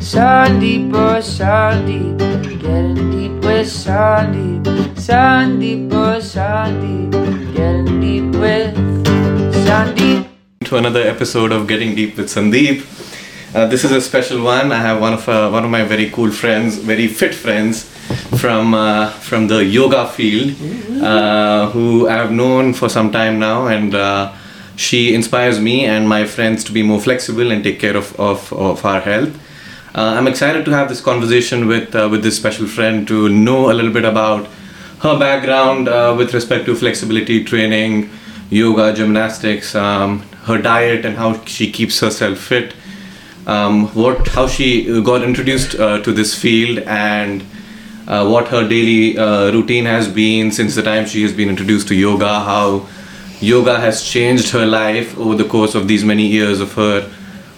Sandeep, oh Sandeep, getting deep with Sandeep. Sandeep, Sandeep, getting deep with Sandeep. to another episode of Getting Deep with Sandeep. Uh, this is a special one. I have one of uh, one of my very cool friends, very fit friends from uh, from the yoga field, uh, who I have known for some time now, and uh, she inspires me and my friends to be more flexible and take care of of, of our health. Uh, I'm excited to have this conversation with uh, with this special friend to know a little bit about her background uh, with respect to flexibility training, yoga, gymnastics, um, her diet, and how she keeps herself fit. Um, what how she got introduced uh, to this field and uh, what her daily uh, routine has been since the time she has been introduced to yoga. How yoga has changed her life over the course of these many years of her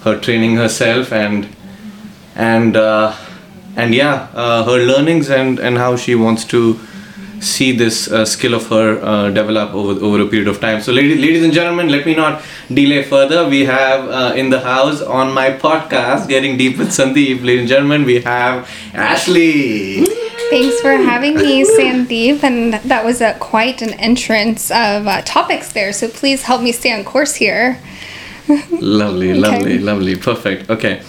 her training herself and and uh, and yeah, uh, her learnings and and how she wants to see this uh, skill of her uh, develop over over a period of time. So, ladies, ladies and gentlemen, let me not delay further. We have uh, in the house on my podcast, Getting Deep with Sandeep, ladies and gentlemen, we have Ashley. Thanks for having me, Sandeep. And that was a, quite an entrance of uh, topics there. So please help me stay on course here. lovely, lovely, lovely, perfect. Okay.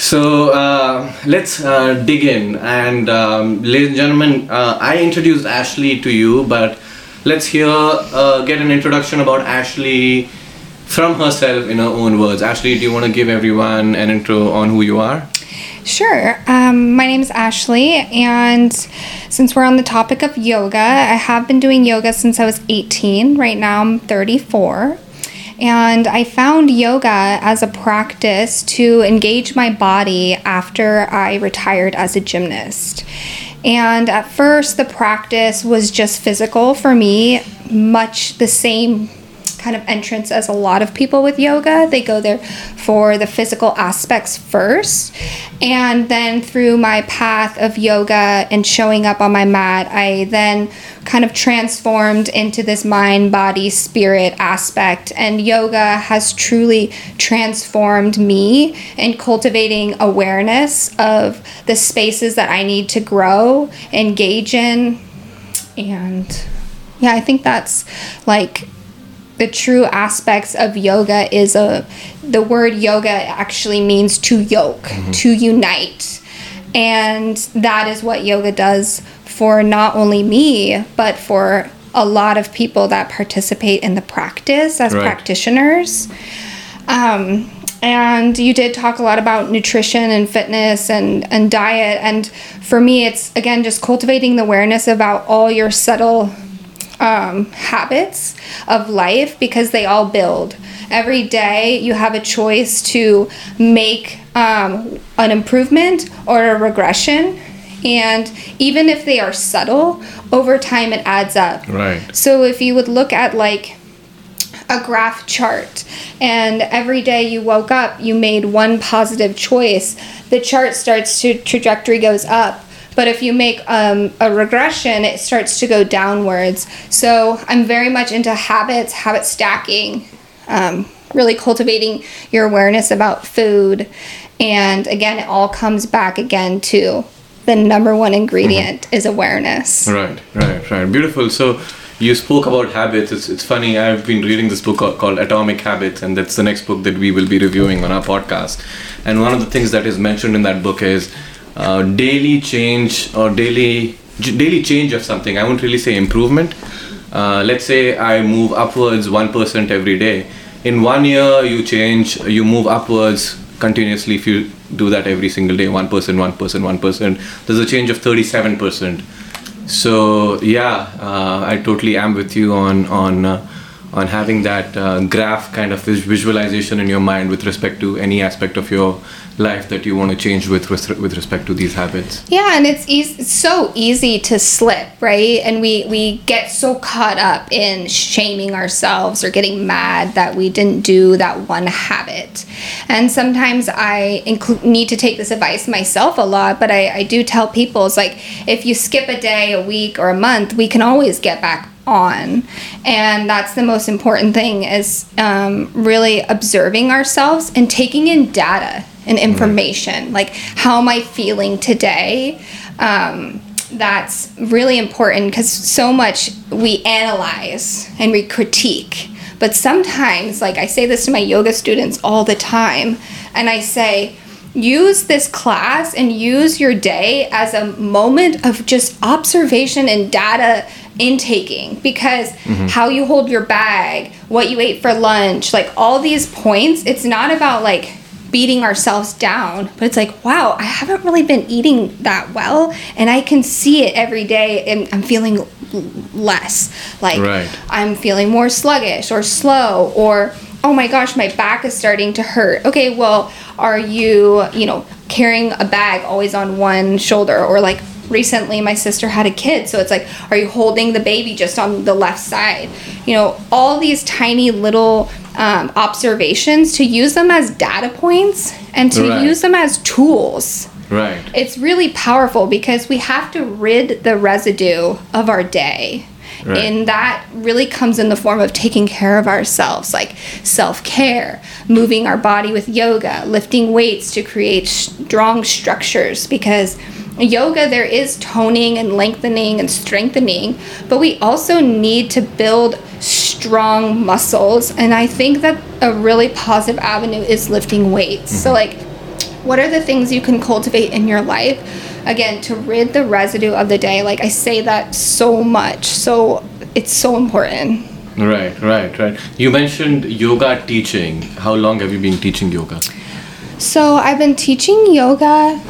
So uh, let's uh, dig in. And um, ladies and gentlemen, uh, I introduced Ashley to you, but let's hear, uh, get an introduction about Ashley from herself in her own words. Ashley, do you want to give everyone an intro on who you are? Sure. Um, my name is Ashley, and since we're on the topic of yoga, I have been doing yoga since I was 18. Right now, I'm 34. And I found yoga as a practice to engage my body after I retired as a gymnast. And at first, the practice was just physical for me, much the same kind of entrance as a lot of people with yoga. They go there for the physical aspects first. And then through my path of yoga and showing up on my mat, I then kind of transformed into this mind, body, spirit aspect. And yoga has truly transformed me in cultivating awareness of the spaces that I need to grow, engage in. And yeah, I think that's like the true aspects of yoga is a the word yoga actually means to yoke to unite. And that is what yoga does for not only me but for a lot of people that participate in the practice as Right. practitioners. Um, and you did talk a lot about nutrition and fitness and, and diet. And for me it's again just cultivating the awareness about all your subtle um, habits of life because they all build. Every day you have a choice to make um, an improvement or a regression. And even if they are subtle, over time it adds up. Right. So if you would look at like a graph chart and every day you woke up you made one positive choice the chart starts to trajectory goes up but if you make um, a regression it starts to go downwards so i'm very much into habits habit stacking um, really cultivating your awareness about food and again it all comes back again to the number one ingredient is awareness Right, right, right. Beautiful. So you spoke about habits. It's, it's funny. I've been reading this book called Atomic Habits, and that's the next book that we will be reviewing on our podcast. And one of the things that is mentioned in that book is uh, daily change or daily daily change of something. I won't really say improvement. Uh, let's say I move upwards one percent every day. In one year, you change. You move upwards continuously. If you do that every single day, one percent, one percent, one percent, there's a change of thirty-seven percent. So yeah, uh, I totally am with you on on uh, on having that uh, graph kind of visualization in your mind with respect to any aspect of your life that you want to change with res- with respect to these habits. Yeah, and it's easy, it's so easy to slip, right? And we we get so caught up in shaming ourselves or getting mad that we didn't do that one habit. And sometimes I need to take this advice myself a lot, but I, I do tell people it's like if you skip a day, a week, or a month, we can always get back on and that's the most important thing is um, really observing ourselves and taking in data and information. Like, how am I feeling today? Um, that's really important because so much we analyze and we critique. But sometimes, like I say this to my yoga students all the time, and I say, use this class and use your day as a moment of just observation and data intaking because mm-hmm. how you hold your bag, what you ate for lunch, like all these points, it's not about like beating ourselves down, but it's like, wow, I haven't really been eating that well and I can see it every day and I'm feeling less. Like Right. I'm feeling more sluggish or slow or oh my gosh, my back is starting to hurt. Okay, well, are you, you know, carrying a bag always on one shoulder or like recently my sister had a kid, so it's like are you holding the baby just on the left side? You know, all these tiny little um, observations to use them as data points and to Right. use them as tools Right. it's really powerful because we have to rid the residue of our day. Right. And that really comes in the form of taking care of ourselves, like self care, moving our body with yoga, lifting weights to create strong structures. Because yoga, there is toning and lengthening and strengthening, but we also need to build strong muscles. And I think that a really positive avenue is lifting weights. So, mm-hmm. like, what are the things you can cultivate in your life again to rid the residue of the day like i say that so much so it's so important Right, right, right. You mentioned yoga teaching. How long have you been teaching yoga? so i've been teaching yoga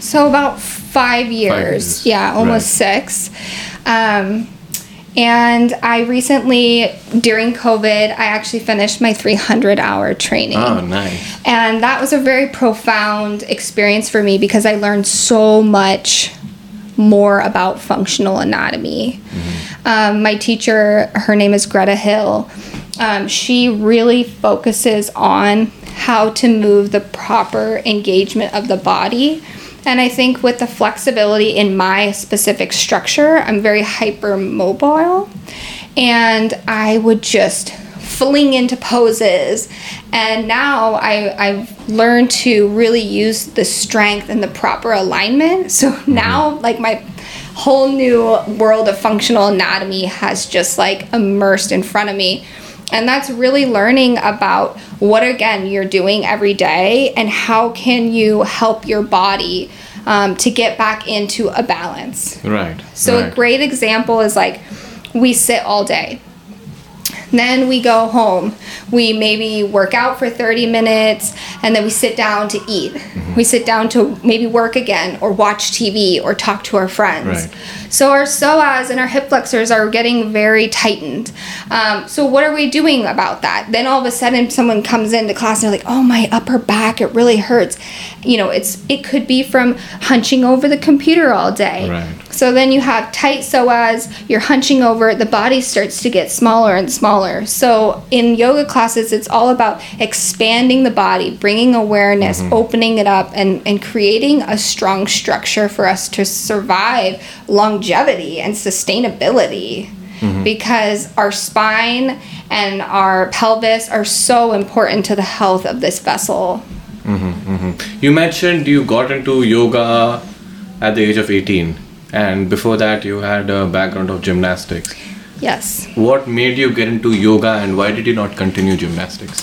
so about five years, years, yeah almost six um, and i recently during covid i actually finished my 300 hour training Oh, nice. And that was a very profound experience for me because I learned so much more about functional anatomy. Um, my teacher, her name is Greta Hill, um, she really focuses on how to move the proper engagement of the body. And I think with the flexibility in my specific structure, I'm very hypermobile. And I would just fling into poses. And now I, I've learned to really use the strength and the proper alignment. So mm-hmm. now, like, my whole new world of functional anatomy has just like immersed in front of me. And that's really learning about what, again, you're doing every day and how can you help your body um, to get back into a balance. Right. So a great example is like we sit all day. Then we go home. We maybe work out for 30 minutes and then we sit down to eat. Mm-hmm. We sit down to maybe work again or watch TV or talk to our friends. Right. So our psoas and our hip flexors are getting very tightened. Um, so what are we doing about that? Then all of a sudden someone comes into class and they're like, "Oh, my upper back, it really hurts." You know, it's it could be from hunching over the computer all day. Right. So then you have tight psoas, you're hunching over, the body starts to get smaller and smaller. So in yoga classes, it's all about expanding the body, bringing awareness, opening it up, and, and creating a strong structure for us to survive longevity and sustainability. Mm-hmm. Because our spine and our pelvis are so important to the health of this vessel. Mm-hmm, mm-hmm. You mentioned you got into yoga at the age of 18, and before that, you had a background of gymnastics. Yes. What made you get into yoga, and why did you not continue gymnastics?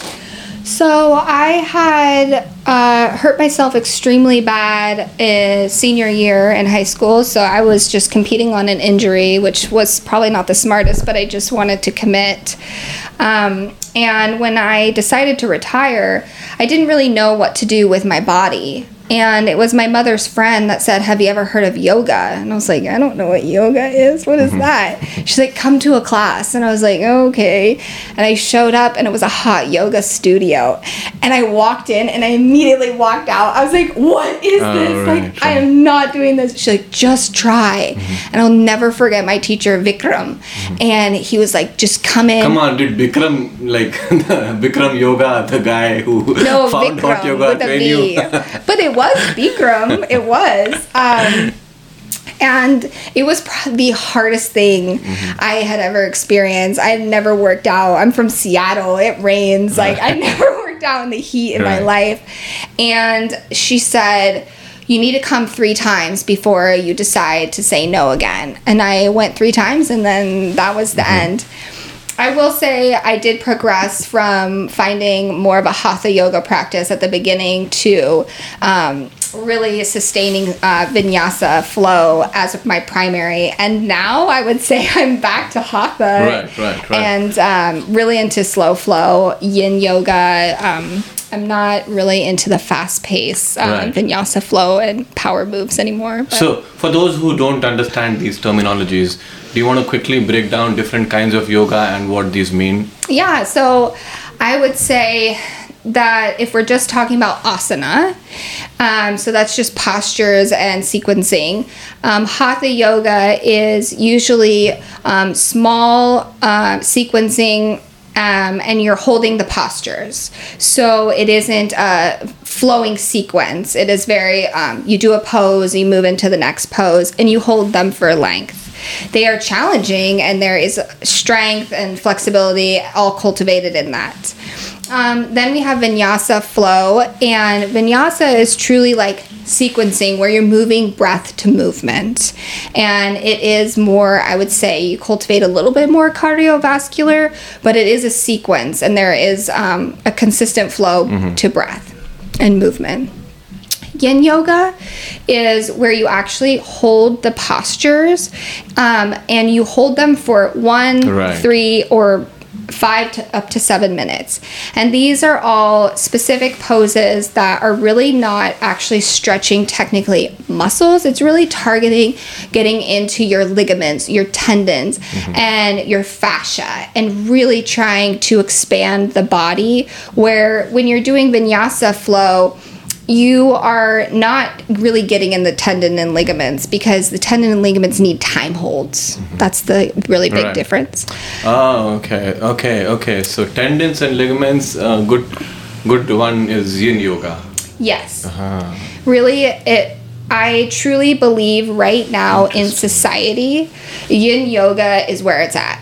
So I had uh, hurt myself extremely bad uh, senior year in high school. So I was just competing on an injury, which was probably not the smartest, but I just wanted to commit. Um, and when I decided to retire, I didn't really know what to do with my body. And it was my mother's friend that said, Have you ever heard of yoga? And I was like, I don't know what yoga is. What is mm-hmm. that? She's like, Come to a class. And I was like, Okay. And I showed up and it was a hot yoga studio. And I walked in and I immediately walked out. I was like, What is Oh, this? right, like, I am not doing this. She's like, Just try. Mm-hmm. And I'll never forget my teacher, Vikram. Mm-hmm. And he was like, Just come in. Come on, did Vikram, like Vikram Yoga, the guy who No, found hot yoga train you? but it was Bikram. It was. Um, and it was the hardest thing I had ever experienced. I had never worked out. I'm from Seattle. It rains. Like I never worked out in the heat in my life. And she said, you need to come three times before you decide to say no again. And I went three times, and then that was the Mm-hmm. end. I will say I did progress from finding more of a hatha yoga practice at the beginning to um, really sustaining uh, vinyasa flow as my primary. And now I would say I'm back to hatha Right, right, right. and um, really into slow flow, yin yoga. Um, I'm not really into the fast pace um, Right. vinyasa flow and power moves anymore. but- So, for those who don't understand these terminologies, do you want to quickly break down different kinds of yoga and what these mean? Yeah, so I would say that if we're just talking about asana, um, so that's just postures and sequencing. Um, Hatha yoga is usually um, small uh, sequencing. Um, and you're holding the postures. So it isn't a flowing sequence. It is very, um, you do a pose, you move into the next pose, and you hold them for length they are challenging and there is strength and flexibility all cultivated in that. Um, then we have vinyasa flow, and vinyasa is truly like sequencing where you're moving breath to movement. And it is more, I would say, you cultivate a little bit more cardiovascular, but it is a sequence and there is um, a consistent flow to breath and movement. Yin yoga is where you actually hold the postures um, and you hold them for one, Right. three, or five to up to seven minutes. And these are all specific poses that are really not actually stretching technically muscles. It's really targeting getting into your ligaments, your tendons, and your fascia, and really trying to expand the body. Where when you're doing vinyasa flow, you are not really getting in the tendon and ligaments because the tendon and ligaments need time holds. Mm-hmm. That's the really big Right. difference. Oh, okay, okay, okay. So tendons and ligaments, uh, good, good one is Yin yoga. Yes. Uh-huh. Really, it. I truly believe right now in society, Yin yoga is where it's at.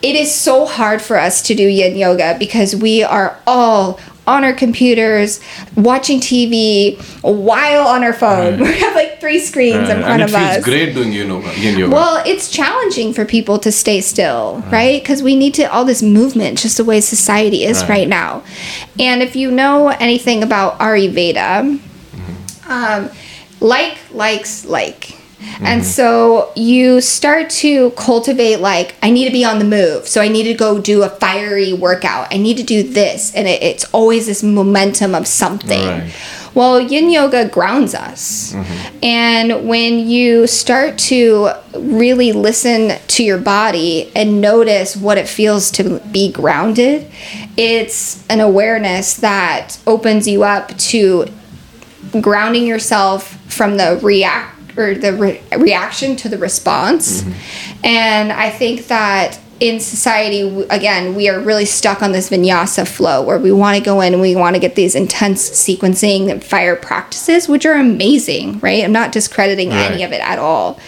It is so hard for us to do Yin yoga because we are all on our computers watching TV while on our phone. Right. We have like three screens in Uh, front and it of feels us. great doing yoga. Yin yoga. Well, it's challenging for people to stay still, right? Because we need to all this movement, just the way society is Right. right, now. And if you know anything about Ayurveda, um, like likes like. And mm-hmm. so you start to cultivate like I need to be on the move, so I need to go do a fiery workout. I need to do this, and it, it's always this momentum of something. Right. Well, yin yoga grounds us. Mm-hmm. And when you start to really listen to your body and notice what it feels to be grounded, it's an awareness that opens you up to grounding yourself from the react or the re- reaction to the response. Mm-hmm. And I think that in society, again, we are really stuck on this vinyasa flow where we want to go in and we want to get these intense sequencing and fire practices, which are amazing, right? I'm not discrediting any of it at all.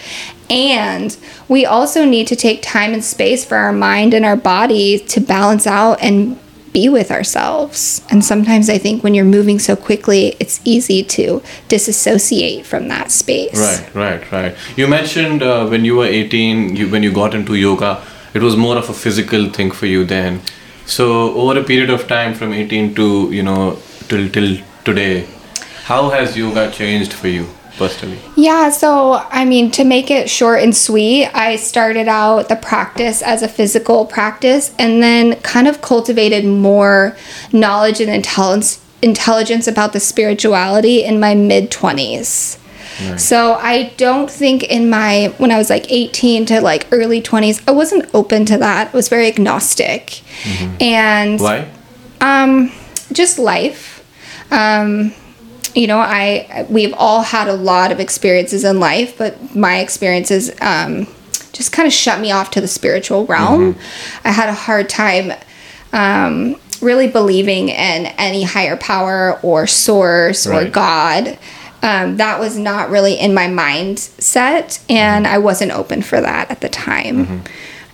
And we also need to take time and space for our mind and our body to balance out and be with ourselves. And sometimes I think when you're moving so quickly, it's easy to disassociate from that space. Right, right, right. You mentioned uh, when you were 18, you, when you got into yoga, it was more of a physical thing for you then. So over a period of time from 18 to you know till till today, how has yoga changed for you personally? Yeah, so I mean, to make it short and sweet, I started out the practice as a physical practice and then kind of cultivated more knowledge and intelligence intelligence about the spirituality in my mid 20s. So I don't think in my when I was like 18 to like early 20s, I wasn't open to that. I was very agnostic. And Why? um, just life. Um, you know, I we've all had a lot of experiences in life, but my experiences um, just kind of shut me off to the spiritual realm. I had a hard time um, really believing in any higher power or source or God. Um, that was not really in my mindset, and I wasn't open for that at the time.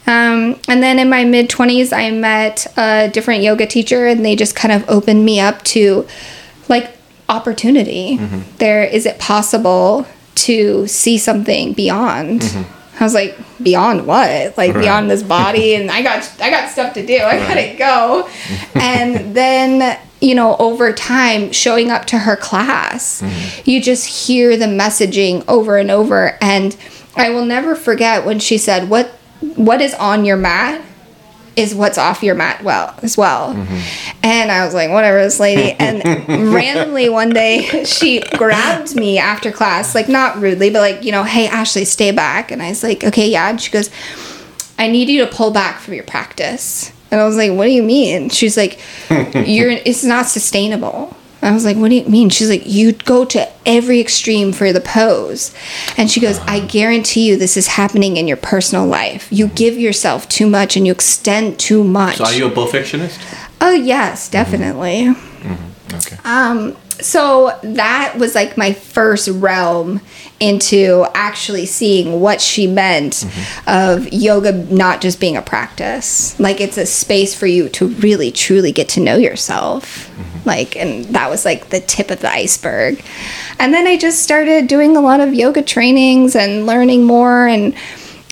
Um, and then in my mid 20s, I met a different yoga teacher, and they just kind of opened me up to like opportunity. Mm-hmm. There is it possible to see something beyond? Mm-hmm. I was like, beyond what? Like Right. beyond this body, and I got I got stuff to do. I gotta go. and then you know, over time, showing up to her class, mm-hmm. you just hear the messaging over and over. And I will never forget when she said, "What what is on your mat is what's off your mat well as well." Mm-hmm. And I was like, "Whatever, this lady." And randomly one day, she grabbed me after class, like not rudely, but like you know, "Hey, Ashley, stay back." And I was like, "Okay, yeah." And she goes, I need you to pull back from your practice. And I was like, what do you mean? She's like, you're it's not sustainable. I was like, what do you mean? She's like, you go to every extreme for the pose. And she goes, I guarantee you this is happening in your personal life. You give yourself too much and you extend too much. So are you a perfectionist? oh, yes, definitely. Okay. Um, so that was like my first realm into actually seeing what she meant mm-hmm. of yoga not just being a practice. Like it's a space for you to really truly get to know yourself. Mm-hmm. Like and that was like the tip of the iceberg. And then I just started doing a lot of yoga trainings and learning more and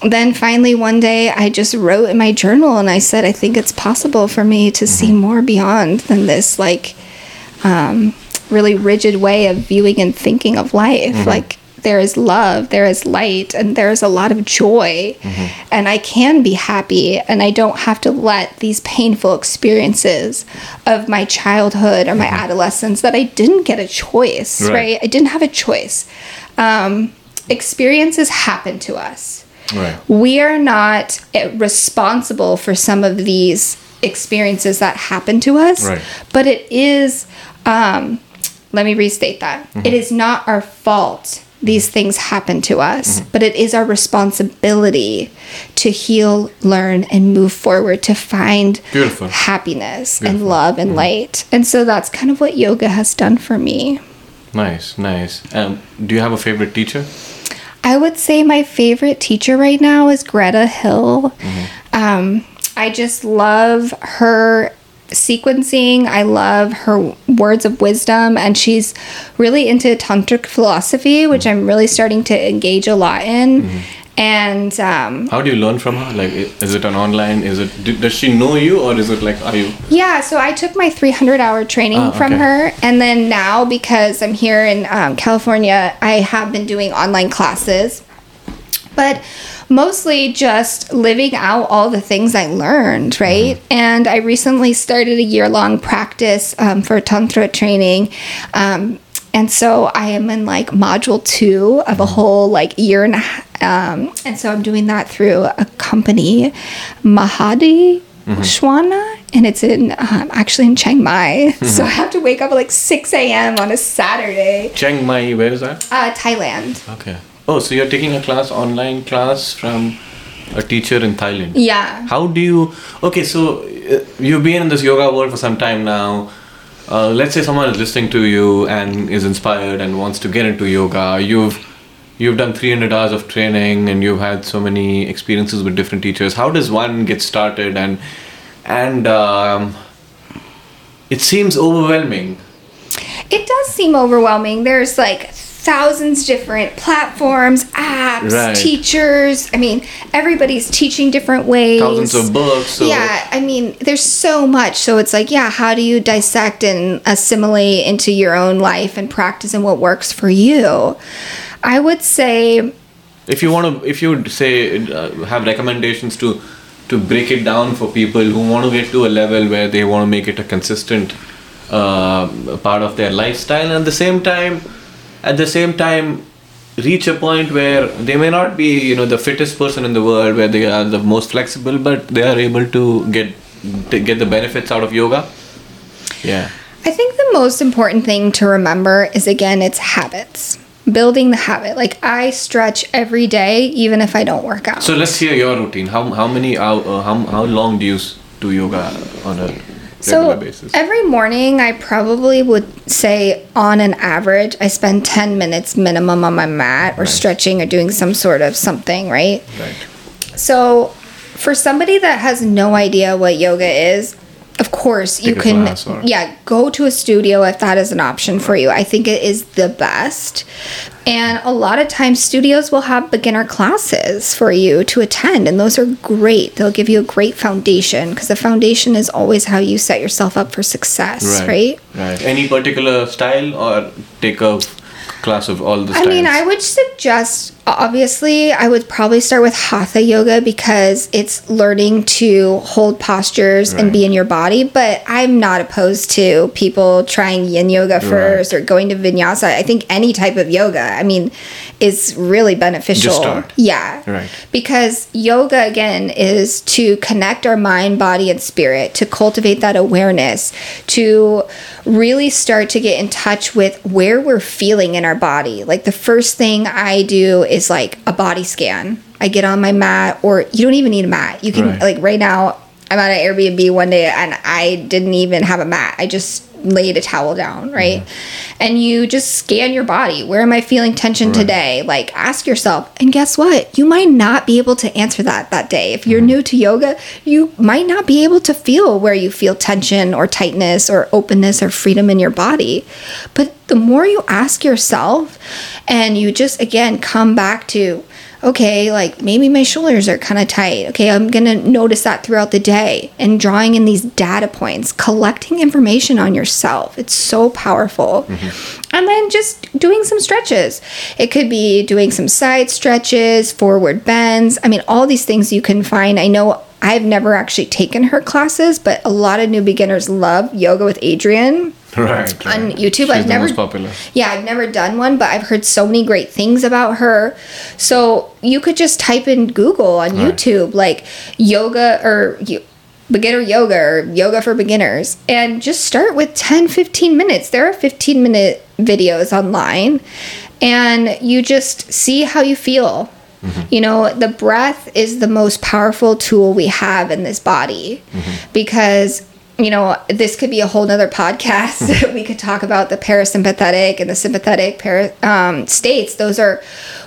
then finally one day I just wrote in my journal and I said I think it's possible for me to see mm-hmm. more beyond than this like um, really rigid way of viewing and thinking of life. Like there is love, there is light, and there is a lot of joy, and I can be happy, and I don't have to let these painful experiences of my childhood or my adolescence that I didn't get a choice, Right. right? I didn't have a choice. Um, experiences happen to us Right. we are not eh, responsible for some of these experiences that happen to us Right. but it is um, let me restate that. Mm-hmm. It is not our fault these mm-hmm. things happen to us mm-hmm. but it is our responsibility to heal learn and move forward to find Beautiful. happiness and love and light. And so that's kind of what yoga has done for me. Nice, nice. Um, do you have a favorite teacher? I would say my favorite teacher right now is Greta Hill. Um, I just love her sequencing. I love her words of wisdom, and she's really into tantric philosophy, which I'm really starting to engage a lot in. And um, How do you learn from her? Like, is it an online? Is it? do- Does she know you, or is it like, are you? Yeah, so I took my 300 hour training Ah, from okay. her. And then now, because I'm here in um, California, I have been doing online classes. But mostly just living out all the things I learned, right? And I recently started a year long practice um, for Tantra training. Um, and so I am in like module two of a whole like year and a half. Um, and so I'm doing that through a company, Mahadi Shwana, and it's in um, actually in Chiang Mai. So I have to wake up at like 6 a.m. on a Saturday. Chiang Mai, where is that? Uh, Thailand. Okay. Oh, so you're taking a class, online class from a teacher in Thailand. Yeah. How do you? Okay, so uh, you've been in this yoga world for some time now. Uh, let's say someone is listening to you and is inspired and wants to get into yoga. You've you've done 300 hours of training and you've had so many experiences with different teachers. How does one get started? And and um, it seems overwhelming. It does seem overwhelming. There's like thousands different platforms, apps, Right. teachers. I mean, everybody's teaching different ways. Thousands of books. So yeah, I mean, there's so much. So it's like, yeah, how do you dissect and assimilate into your own life and practice and what works for you? I would say if you want to if you would say uh, have recommendations to to break it down for people who want to get to a level where they want to make it a consistent uh, part of their lifestyle and at the same time at the same time reach a point where they may not be you know the fittest person in the world where they are the most flexible but they are able to get to get the benefits out of yoga yeah I think the most important thing to remember is again, it's habits. Building the habit. Like I stretch every day, even if I don't work out. so let's hear your routine how how many hour, uh, how how long do you do yoga on a So basis every morning, I probably would say, on an average, I spend 10 minutes minimum on my mat or Right. stretching or doing some sort of something, right? right So for somebody that has no idea what yoga is, of course you Take a can or- yeah, go to a studio if that is an option for you. I think it is the best. And a lot of times studios will have beginner classes for you to attend and those are great. They'll give you a great foundation because the foundation is always how you set yourself up for success, right? Right. Any particular style or take a class of all the I mean, I would suggest, obviously, I would probably start with Hatha yoga because it's learning to hold postures and be in your body. But I'm not opposed to people trying yin yoga first or going to vinyasa. I think any type of yoga, I mean, is really beneficial. Yeah. Right. Because yoga, again, is to connect our mind, body, and spirit, to cultivate that awareness, to really start to get in touch with where we're feeling in our body. Like the first thing I do is like a body scan. I get on my mat, or you don't even need a mat. You can, Right. like, right now, I'm at an Airbnb one day and I didn't even have a mat. I just laid a towel down, right? And you just scan your body. Where am I feeling tension Right. today? Like ask yourself. And guess what? You might not be able to answer that that day. If Mm-hmm. you're new to yoga, you might not be able to feel where you feel tension or tightness or openness or freedom in your body. But the more you ask yourself and you just again come back to okay, like maybe my shoulders are kind of tight. Okay, I'm going to notice that throughout the day and drawing in these data points, collecting information on yourself. It's so powerful. Mm-hmm. And then just doing some stretches. It could be doing some side stretches, forward bends. I mean, all these things you can find. I know I've never actually taken her classes, but a lot of new beginners love yoga with Adriene right, right. on YouTube. She's I've the never most popular. Yeah, I've never done one, but I've heard so many great things about her. So you could just type in Google on Right. YouTube like yoga or you, beginner yoga or yoga for beginners and just start with 10 15 minutes. There are 15 minute videos online and you just see how you feel. Mm-hmm. You know, the breath is the most powerful tool we have in this body mm-hmm. because you know, this could be a whole nother podcast. we could talk about the parasympathetic and the sympathetic para, um, states. Those are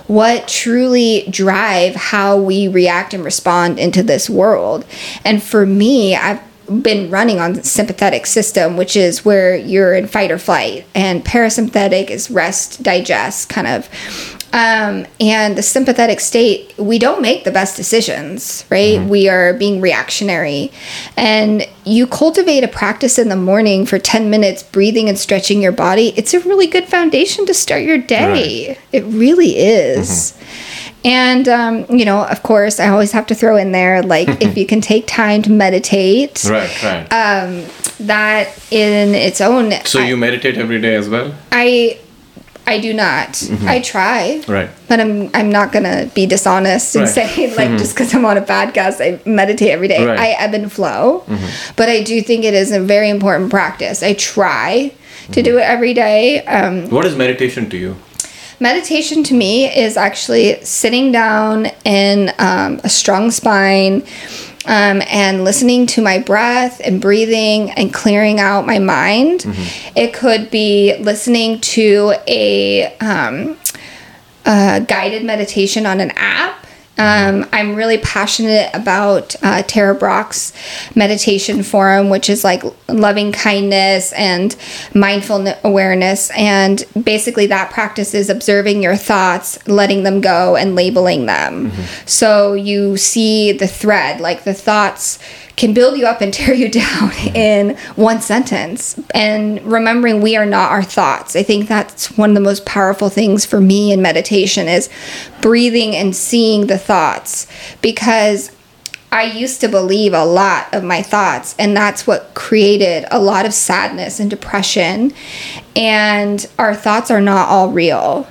what truly drive how we react and respond into this world. And for me, I've been running on the sympathetic system, which is where you're in fight or flight, and parasympathetic is rest, digest, kind of. Um, and the sympathetic state, we don't make the best decisions, right? We are being reactionary. And you cultivate a practice in the morning for 10 minutes, breathing and stretching your body. It's a really good foundation to start your day. It really is. And, um, you know, of course, I always have to throw in there, like, if you can take time to meditate, Right, right. um, that in its own. so I, you meditate every day as well? I, I do not. I try. Right. But I'm I'm not gonna be dishonest and Right. Mm-hmm. say like just because I'm on a podcast I meditate every day. Right. Mm-hmm. I ebb and flow, but I do think it is a very important practice. I try to do it every day. Um, What is meditation to you? meditation to me is actually sitting down in um, a strong spine. Um, and listening to my breath and breathing and clearing out my mind. It could be listening to a um, uh, guided meditation on an app. Um, I'm really passionate about uh, Tara Brach's meditation forum, which is like loving kindness and mindful awareness. And basically, that practice is observing your thoughts, letting them go, and labeling them. So you see the thread, like the thoughts can build you up and tear you down in one sentence. And remembering we are not our thoughts. I think that's one of the most powerful things for me in meditation is breathing and seeing the thoughts because I used to believe a lot of my thoughts, and that's what created a lot of sadness and depression. And our thoughts are not all real.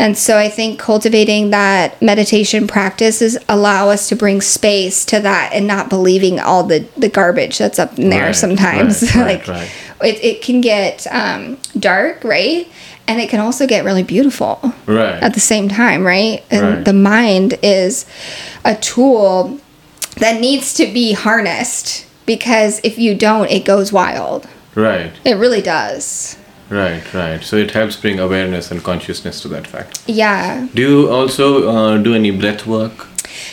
And so I think cultivating that meditation practices allow us to bring space to that and not believing all the, the garbage that's up in there Right, sometimes. right, like right. It, it can get um, dark, right? And it can also get really beautiful Right. at the same time, right? And the mind is a tool that needs to be harnessed because if you don't, it goes wild. right. It really does. Right, right. So it helps bring awareness and consciousness to that fact. Yeah. Do you also uh, do any breath work?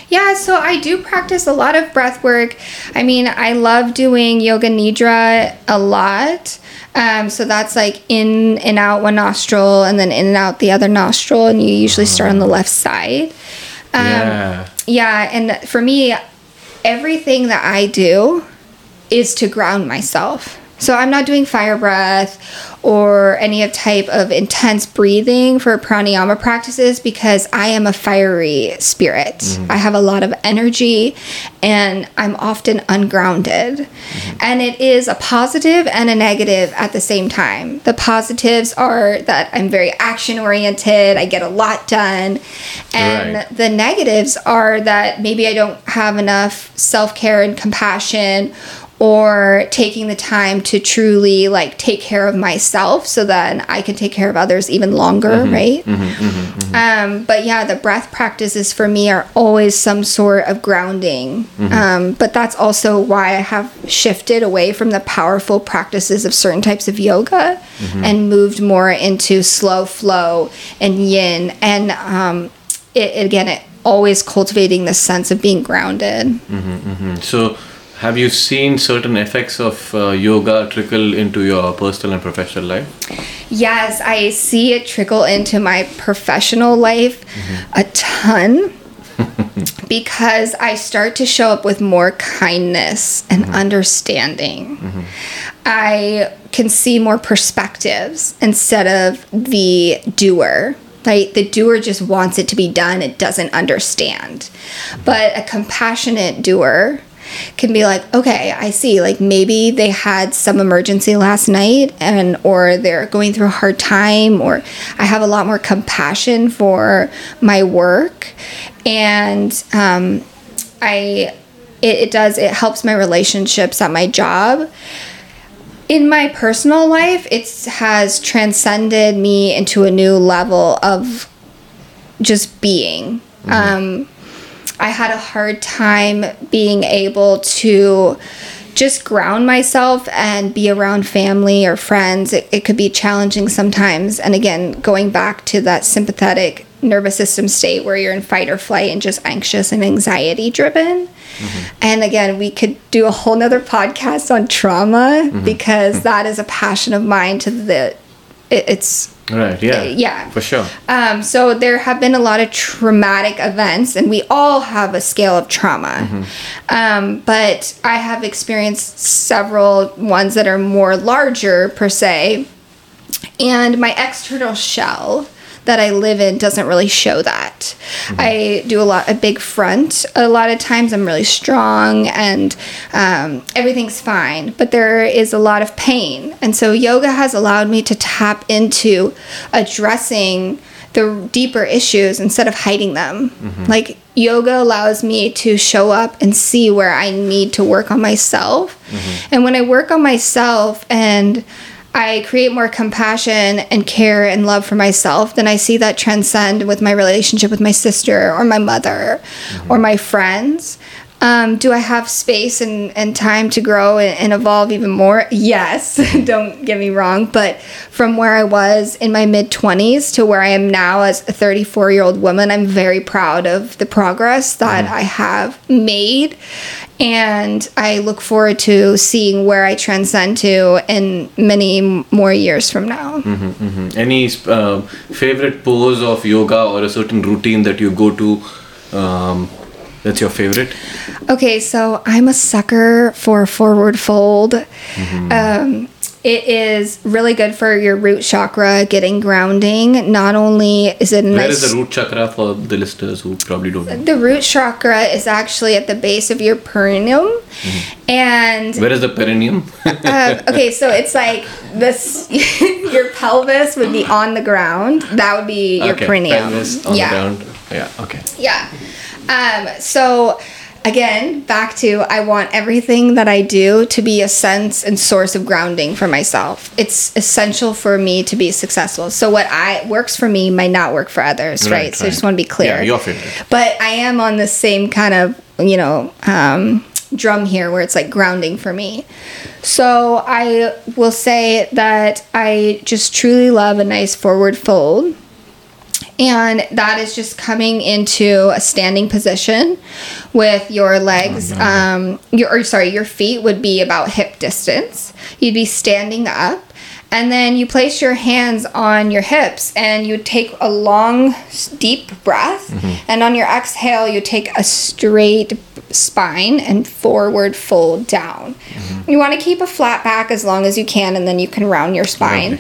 Yeah, so I do practice a lot of breath work. I mean, I love doing yoga nidra a lot. Um, so that's like in and out one nostril and then in and out the other nostril, and you usually start on the left side. Um, Yeah. Yeah, and for me, everything that I do is to ground myself. So I'm not doing fire breath or any of type of intense breathing for pranayama practices because I am a fiery spirit. Mm-hmm. I have a lot of energy and I'm often ungrounded. Mm-hmm. And it is a positive and a negative at the same time. The positives are that I'm very action oriented, I get a lot done. And Right. the negatives are that maybe I don't have enough self care and compassion or taking the time to truly like take care of myself so then I can take care of others even longer, mm-hmm. right? Mm-hmm. Mm-hmm. Um, but yeah, the breath practices for me are always some sort of grounding. Um, but that's also why I have shifted away from the powerful practices of certain types of yoga and moved more into slow flow and yin. And um, it, again, it always cultivating this sense of being grounded. So, have you seen certain effects of uh, yoga trickle into your personal and professional life? Yes, I see it trickle into my professional life mm-hmm. a ton because I start to show up with more kindness and mm-hmm. understanding. Mm-hmm. I can see more perspectives instead of the doer. Right? The doer just wants it to be done, it doesn't understand. But a compassionate doer can be like okay i see like maybe they had some emergency last night and or they're going through a hard time or i have a lot more compassion for my work. And um, i it, it does it helps my relationships at my job. In my personal life it has transcended me into a new level of just being. Um, I had a hard time being able to just ground myself and be around family or friends. It, it could be challenging sometimes. And again, going back to that sympathetic nervous system state where you're in fight or flight and just anxious and anxiety driven. Mm-hmm. And again, we could do a whole nother podcast on trauma mm-hmm. because mm-hmm. that is a passion of mine to the it, it's Right. Yeah. yeah. For sure. um, so there have been a lot of traumatic events, and we all have a scale of trauma. Um, but I have experienced several ones that are more larger per se, and my external shell that I live in doesn't really show that. Mm-hmm. I do a lot a big front. A lot of times I'm really strong and um, everything's fine, but there is a lot of pain, and so yoga has allowed me to tap into addressing the deeper issues instead of hiding them. Mm-hmm. Like yoga allows me to show up and see where I need to work on myself. Mm-hmm. And when I work on myself and I create more compassion and care and love for myself, then I see that transcend with my relationship with my sister or my mother or my friends. Um, do I have space and, and time to grow and, and evolve even more? Yes, don't get me wrong. But from where I was in my mid 20s to where I am now as a 34 year old woman, I'm very proud of the progress that I have made. And I look forward to seeing where I transcend to in many more years from now. Mhm. Any uh, favorite pose of yoga or a certain routine that you go to? Um, that's your favorite. Okay, so I'm a sucker for forward fold. Um, it is really good for your root chakra, getting grounding. Not only is it nice. is the root chakra for the listeners who probably don't know? the root chakra is actually at the base of your perineum, and Where is the perineum? uh, okay, so it's like this. your pelvis would be on the ground. That would be your okay, perineum. pelvis on yeah. the ground. Yeah. Okay. Yeah. Um, so again, back to I want everything that I do to be a sense and source of grounding for myself. It's essential for me to be successful. So what I works for me might not work for others, right? So I just want to be clear. Yeah, your favorite. But I am on the same kind of, you know, um, drum here where it's like grounding for me. So I will say that I just truly love a nice forward fold. And that is just coming into a standing position with your legs um your or sorry your feet would be about hip distance. You'd be standing up and then you place your hands on your hips and you take a long deep breath. And on your exhale you take a straight spine and forward fold down. You want to keep a flat back as long as you can and then you can round your spine.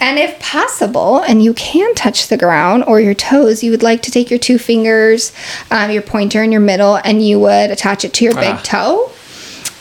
And if possible, and you can touch the ground or your toes, you would like to take your two fingers, um, your pointer and your middle, and you would attach it to your big Ah. toe.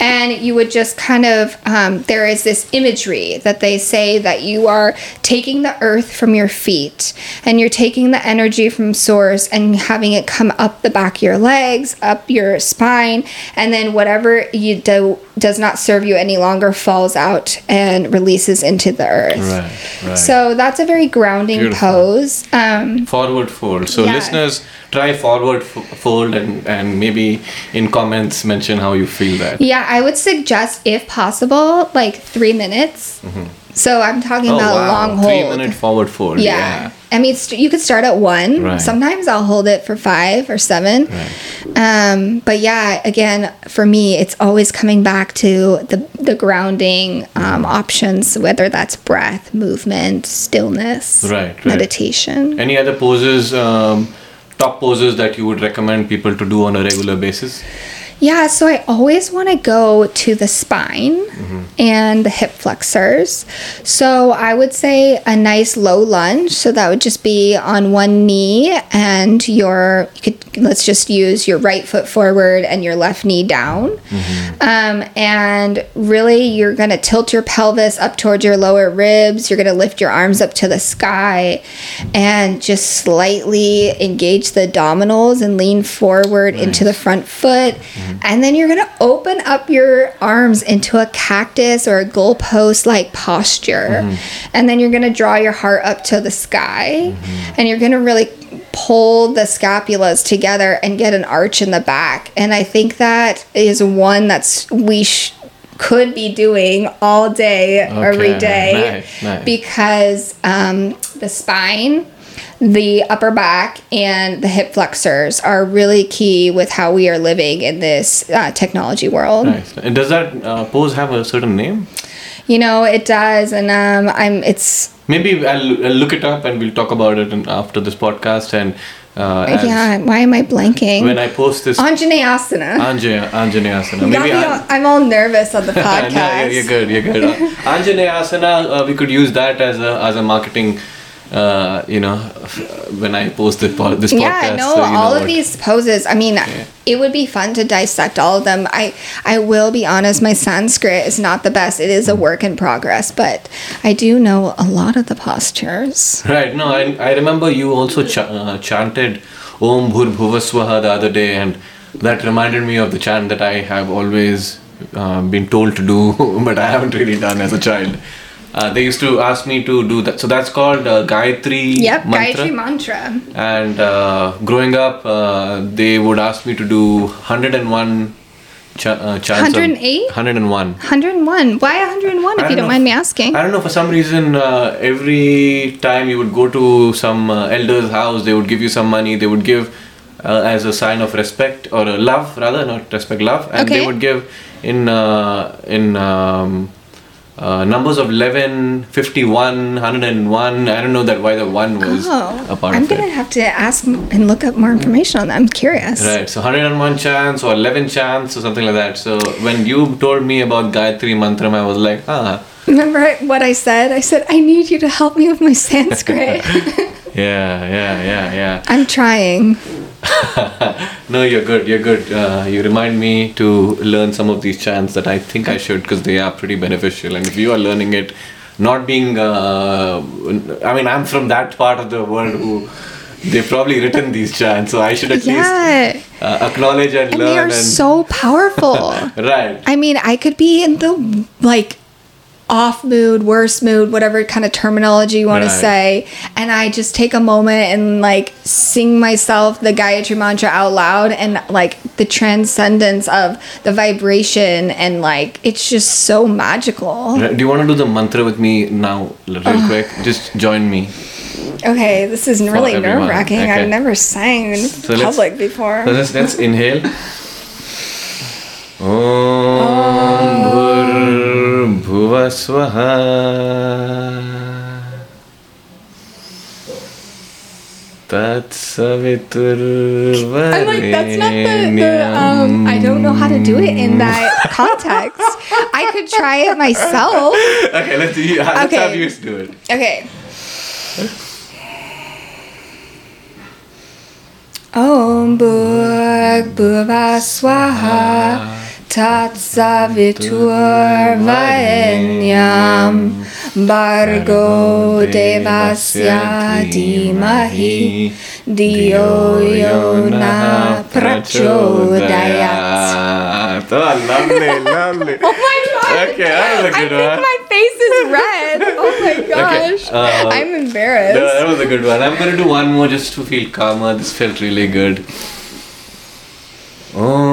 And you would just kind of, um, there is this imagery that they say that you are taking the earth from your feet and you're taking the energy from source and having it come up the back of your legs, up your spine, and then whatever you do does not serve you any longer falls out and releases into the earth. Right, right. So that's a very grounding Beautiful. pose. Um, Forward fold. So Yeah. listeners, try forward fold and and maybe in comments mention how you feel that. yeah, I would suggest, if possible, like three minutes. So I'm talking Oh about a wow! long hold. Three minute forward fold. Yeah. Yeah. I mean, st- you could start at one. Right. Sometimes I'll hold it for five or seven. Right. Um, but yeah, again, for me, it's always coming back to the the grounding um, options, whether that's breath, movement, stillness, Right, right. meditation. Any other poses, um, top poses that you would recommend people to do on a regular basis? Yeah, so I always want to go to the spine mm-hmm. and the hip flexors. So I would say a nice low lunge. So that would just be on one knee and your, you could, let's just use your right foot forward and your left knee down. Mm-hmm. Um, and really, you're going to tilt your pelvis up towards your lower ribs. You're going to lift your arms up to the sky and just slightly engage the abdominals and lean forward into the front foot. Mm-hmm. And then you're going to open up your arms into a cactus or a goalpost like posture. Mm-hmm. And then you're going to draw your heart up to the sky. And you're going to really pull the scapulas together and get an arch in the back. And I think that is one that's we sh- could be doing all day, every Okay, day, nice, nice. because um, the spine. The upper back and the hip flexors are really key with how we are living in this uh, technology world. Nice. And does that uh, pose have a certain name? You know, it does, and um, I'm. It's Maybe I'll, I'll look it up and we'll talk about it in, after this podcast. And uh, yeah. Why am I blanking? when I post this Anjaneyasana. Anjaya, Anjaneyasana, maybe all, I'm all nervous on the no, podcast. you're, you're good. You're good. Anjaneyasana, uh, we could use that as a as a marketing. Uh, you know, when I post this, this podcast. Yeah, no, so you know all of these poses. I mean, it would be fun to dissect all of them. I I will be honest, my Sanskrit is not the best. It is a work in progress, but I do know a lot of the postures. Right. No, I, I remember you also ch- uh, chanted Om Bhur Bhuvaswaha the other day, and that reminded me of the chant that I have always uh, been told to do, but I haven't really done as a child. Uh, they used to ask me to do that. So that's called uh, Gayatri Yep, mantra. Gayatri mantra. And uh, growing up, uh, they would ask me to do 101 ch- uh, chants. 108? 101. 101. Why 101 if you don't know. mind me asking? I don't know, for some reason, uh, every time you would go to some uh, elder's house, they would give you some money, they would give uh, as a sign of respect or uh, love, rather, not respect, love, and Okay. they would give in, uh, in um, uh, numbers of 11, 51, 101. I don't know that why the one was Oh, a part I'm of gonna it. have to ask and look up more information on that. I'm curious. Right, so 101 chance or 11 chance or something like that. So when you told me about Gayatri Mantram, I was like, ah, Remember what I said? I said I need you to help me with my Sanskrit. yeah, yeah, yeah, yeah. I'm trying. no, you're good. You're good. Uh, you remind me to learn some of these chants that I think I should because they are pretty beneficial. And if you are learning it, not being, uh, I mean, I'm from that part of the world who they've probably written these chants, so I should at Yeah. least uh, acknowledge and, And learn. they are and so powerful. right. I mean, I could be in the like off mood, worse mood, whatever kind of terminology you want Right. to say, and I just take a moment and like sing myself the Gayatri mantra out loud and like the transcendence of the vibration and like it's just so magical. Do you want to do the mantra with me now, real quick? Just join me. Okay, this is really nerve wracking. Okay. I've never sang in So public before. So let's, let's inhale. Om Bhur Bhuva Swaha Tat Savitur I'm like, that's not the, the um, I don't know how to do it in that context. I could try it myself. Okay, let's, do, let's Okay. have you do it. Okay. Om Bhurg Bhuva Swaha Tat Savitur Varenyam Bhargo Devasya Dhimahi Dio Yona Prachodayat Oh, lovely, lovely. Oh my god! Okay, that was a I good think one. my face is red. Oh my gosh. uh, I'm embarrassed. No, that was a good one. I'm gonna do one more just to feel calmer. This felt really good. Om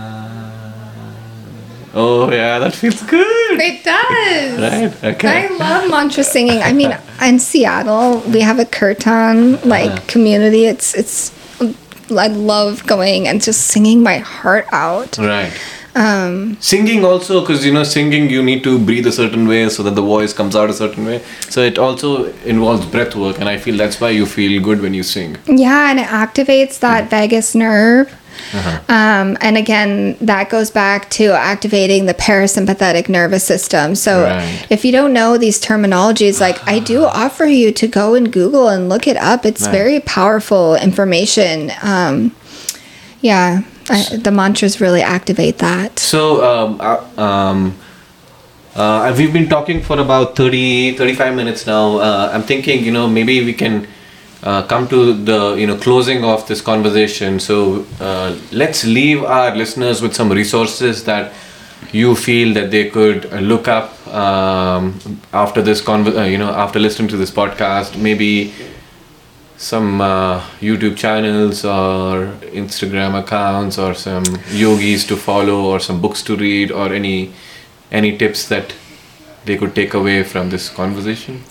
Oh yeah, that feels good. It does. Right? Okay. I love mantra singing. I mean, in Seattle, we have a kirtan like Uh-huh. community. It's it's. I love going and just singing my heart out. Right. Um, Singing also, because you know, singing you need to breathe a certain way so that the voice comes out a certain way. So it also involves breath work, and I feel that's why you feel good when you sing. yeah, and it activates that vagus nerve. Uh-huh. Um, and again, that goes back to activating the parasympathetic nervous system. So, Right. if you don't know these terminologies, like I do offer you to go and Google and look it up. It's Right. very powerful information. Um, yeah, I, the mantras really activate that. So, um, uh, um, uh, we've been talking for about 30, 35 minutes now. Uh, I'm thinking, you know, maybe we can uh, come to the, you know, closing of this conversation. So, uh, let's leave our listeners with some resources that you feel that they could look up um, after this conver- uh, you know after listening to this podcast maybe some uh, YouTube channels or Instagram accounts or some yogis to follow or some books to read or any any tips that they could take away from this conversation?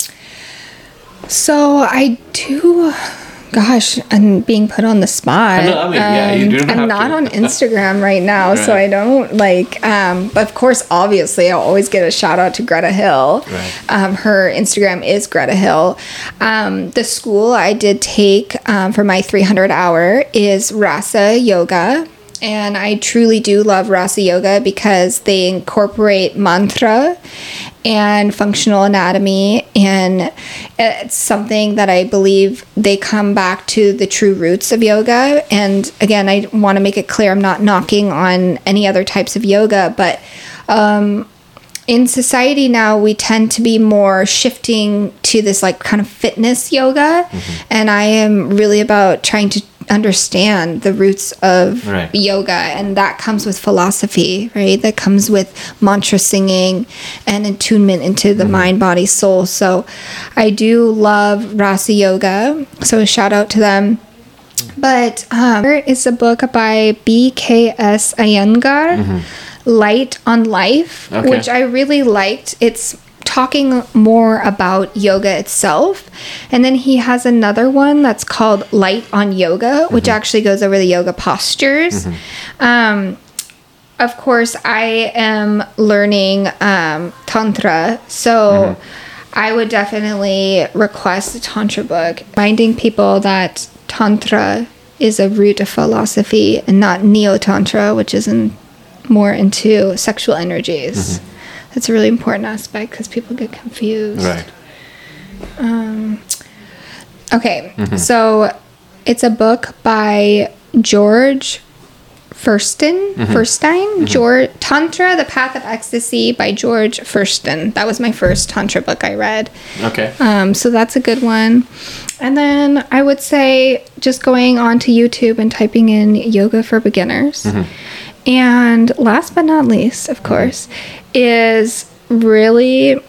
So I do. Gosh, I'm being put on the spot. No, I mean, yeah, you don't I'm have not to. on Instagram right now, so I don't like. Um, but of course, obviously, I'll always get a shout out to Greta Hill. Right. Um, her Instagram is Greta Hill. Um, the school I did take um, for my 300 hour is Rasa Yoga. And I truly do love Rasa Yoga because they incorporate mantra and functional anatomy. And it's something that I believe they come back to the true roots of yoga. And again, I want to make it clear I'm not knocking on any other types of yoga, but um, in society now we tend to be more shifting to this like kind of fitness yoga and i am really about trying to understand the roots of Right. yoga and that comes with philosophy right? That comes with mantra singing and attunement into the mind body soul. So i do love rasa yoga so a shout out to them. But um, there is a book by bks iyengar light on life Okay. which i really liked. It's talking more about yoga itself. And then he has another one that's called light on yoga which actually goes over the yoga postures. Um, of course i am learning um, tantra. So i would definitely request a tantra book. Reminding people that tantra is a root of philosophy and not neo-tantra which is in, more into sexual energies that's a really important aspect because people get confused Right. Um, okay, mm-hmm. so it's a book by George Feuerstein, mm-hmm. Feuerstein, mm-hmm. George Tantra: The Path of Ecstasy by George Feuerstein. That was my first tantra book I read. Okay. Um, so that's a good one. And then I would say just going onto YouTube and typing in yoga for beginners. And last but not least, of mm-hmm. course, is really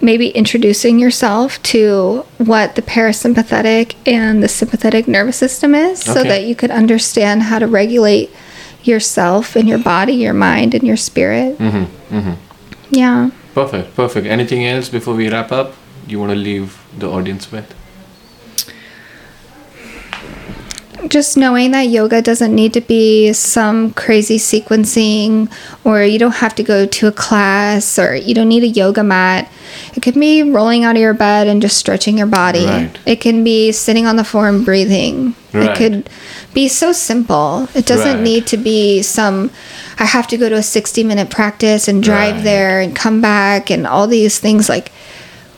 maybe introducing yourself to what the parasympathetic and the sympathetic nervous system is so that you could understand how to regulate yourself and your body, your mind, and your spirit. Mm-hmm. Mm-hmm. Yeah. Perfect. Perfect. Anything else before we wrap up? You want to leave the audience with? Just knowing that yoga doesn't need to be some crazy sequencing or you don't have to go to a class or you don't need a yoga mat it can be rolling out of your bed and just stretching your body Right. it can be sitting on the floor and breathing Right. it could be so simple it doesn't Right. need to be some i have to go to a 60 minute practice and drive there and come back and all these things like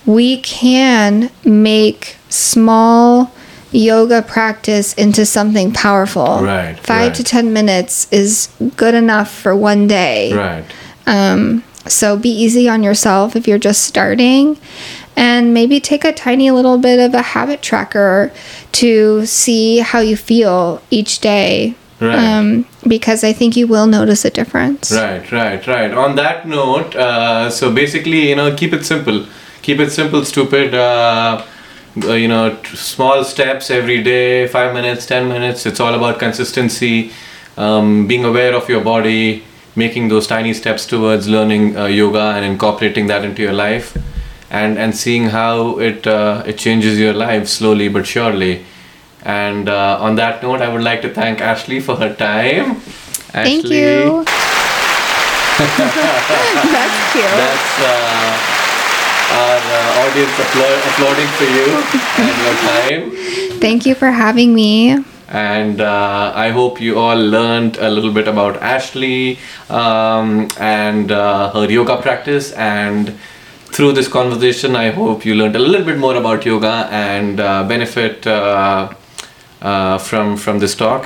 we can make small yoga practice into something powerful. Right, Five right. to ten minutes is good enough for one day. Right. Um, so be easy on yourself if you're just starting. And maybe take a tiny little bit of a habit tracker to see how you feel each day. Right. Um, because I think you will notice a difference. Right, right, right. On that note, uh, so basically, you know, keep it simple. Keep it simple, stupid. Uh, you know, small steps every day, five minutes, ten minutes. It's all about consistency, um, being aware of your body, making those tiny steps towards learning uh, yoga and incorporating that into your life, and and seeing how it uh, it changes your life slowly but surely. And uh, on that note, I would like to thank Ashley for her time. Thank Ashley, you. That's cute. That's uh, uh, audience appla- applauding for you and your time. Thank you for having me. And uh, I hope you all learned a little bit about Ashley um, and uh, her yoga practice. And through this conversation, I hope you learned a little bit more about yoga and uh, benefit uh, uh, from from this talk.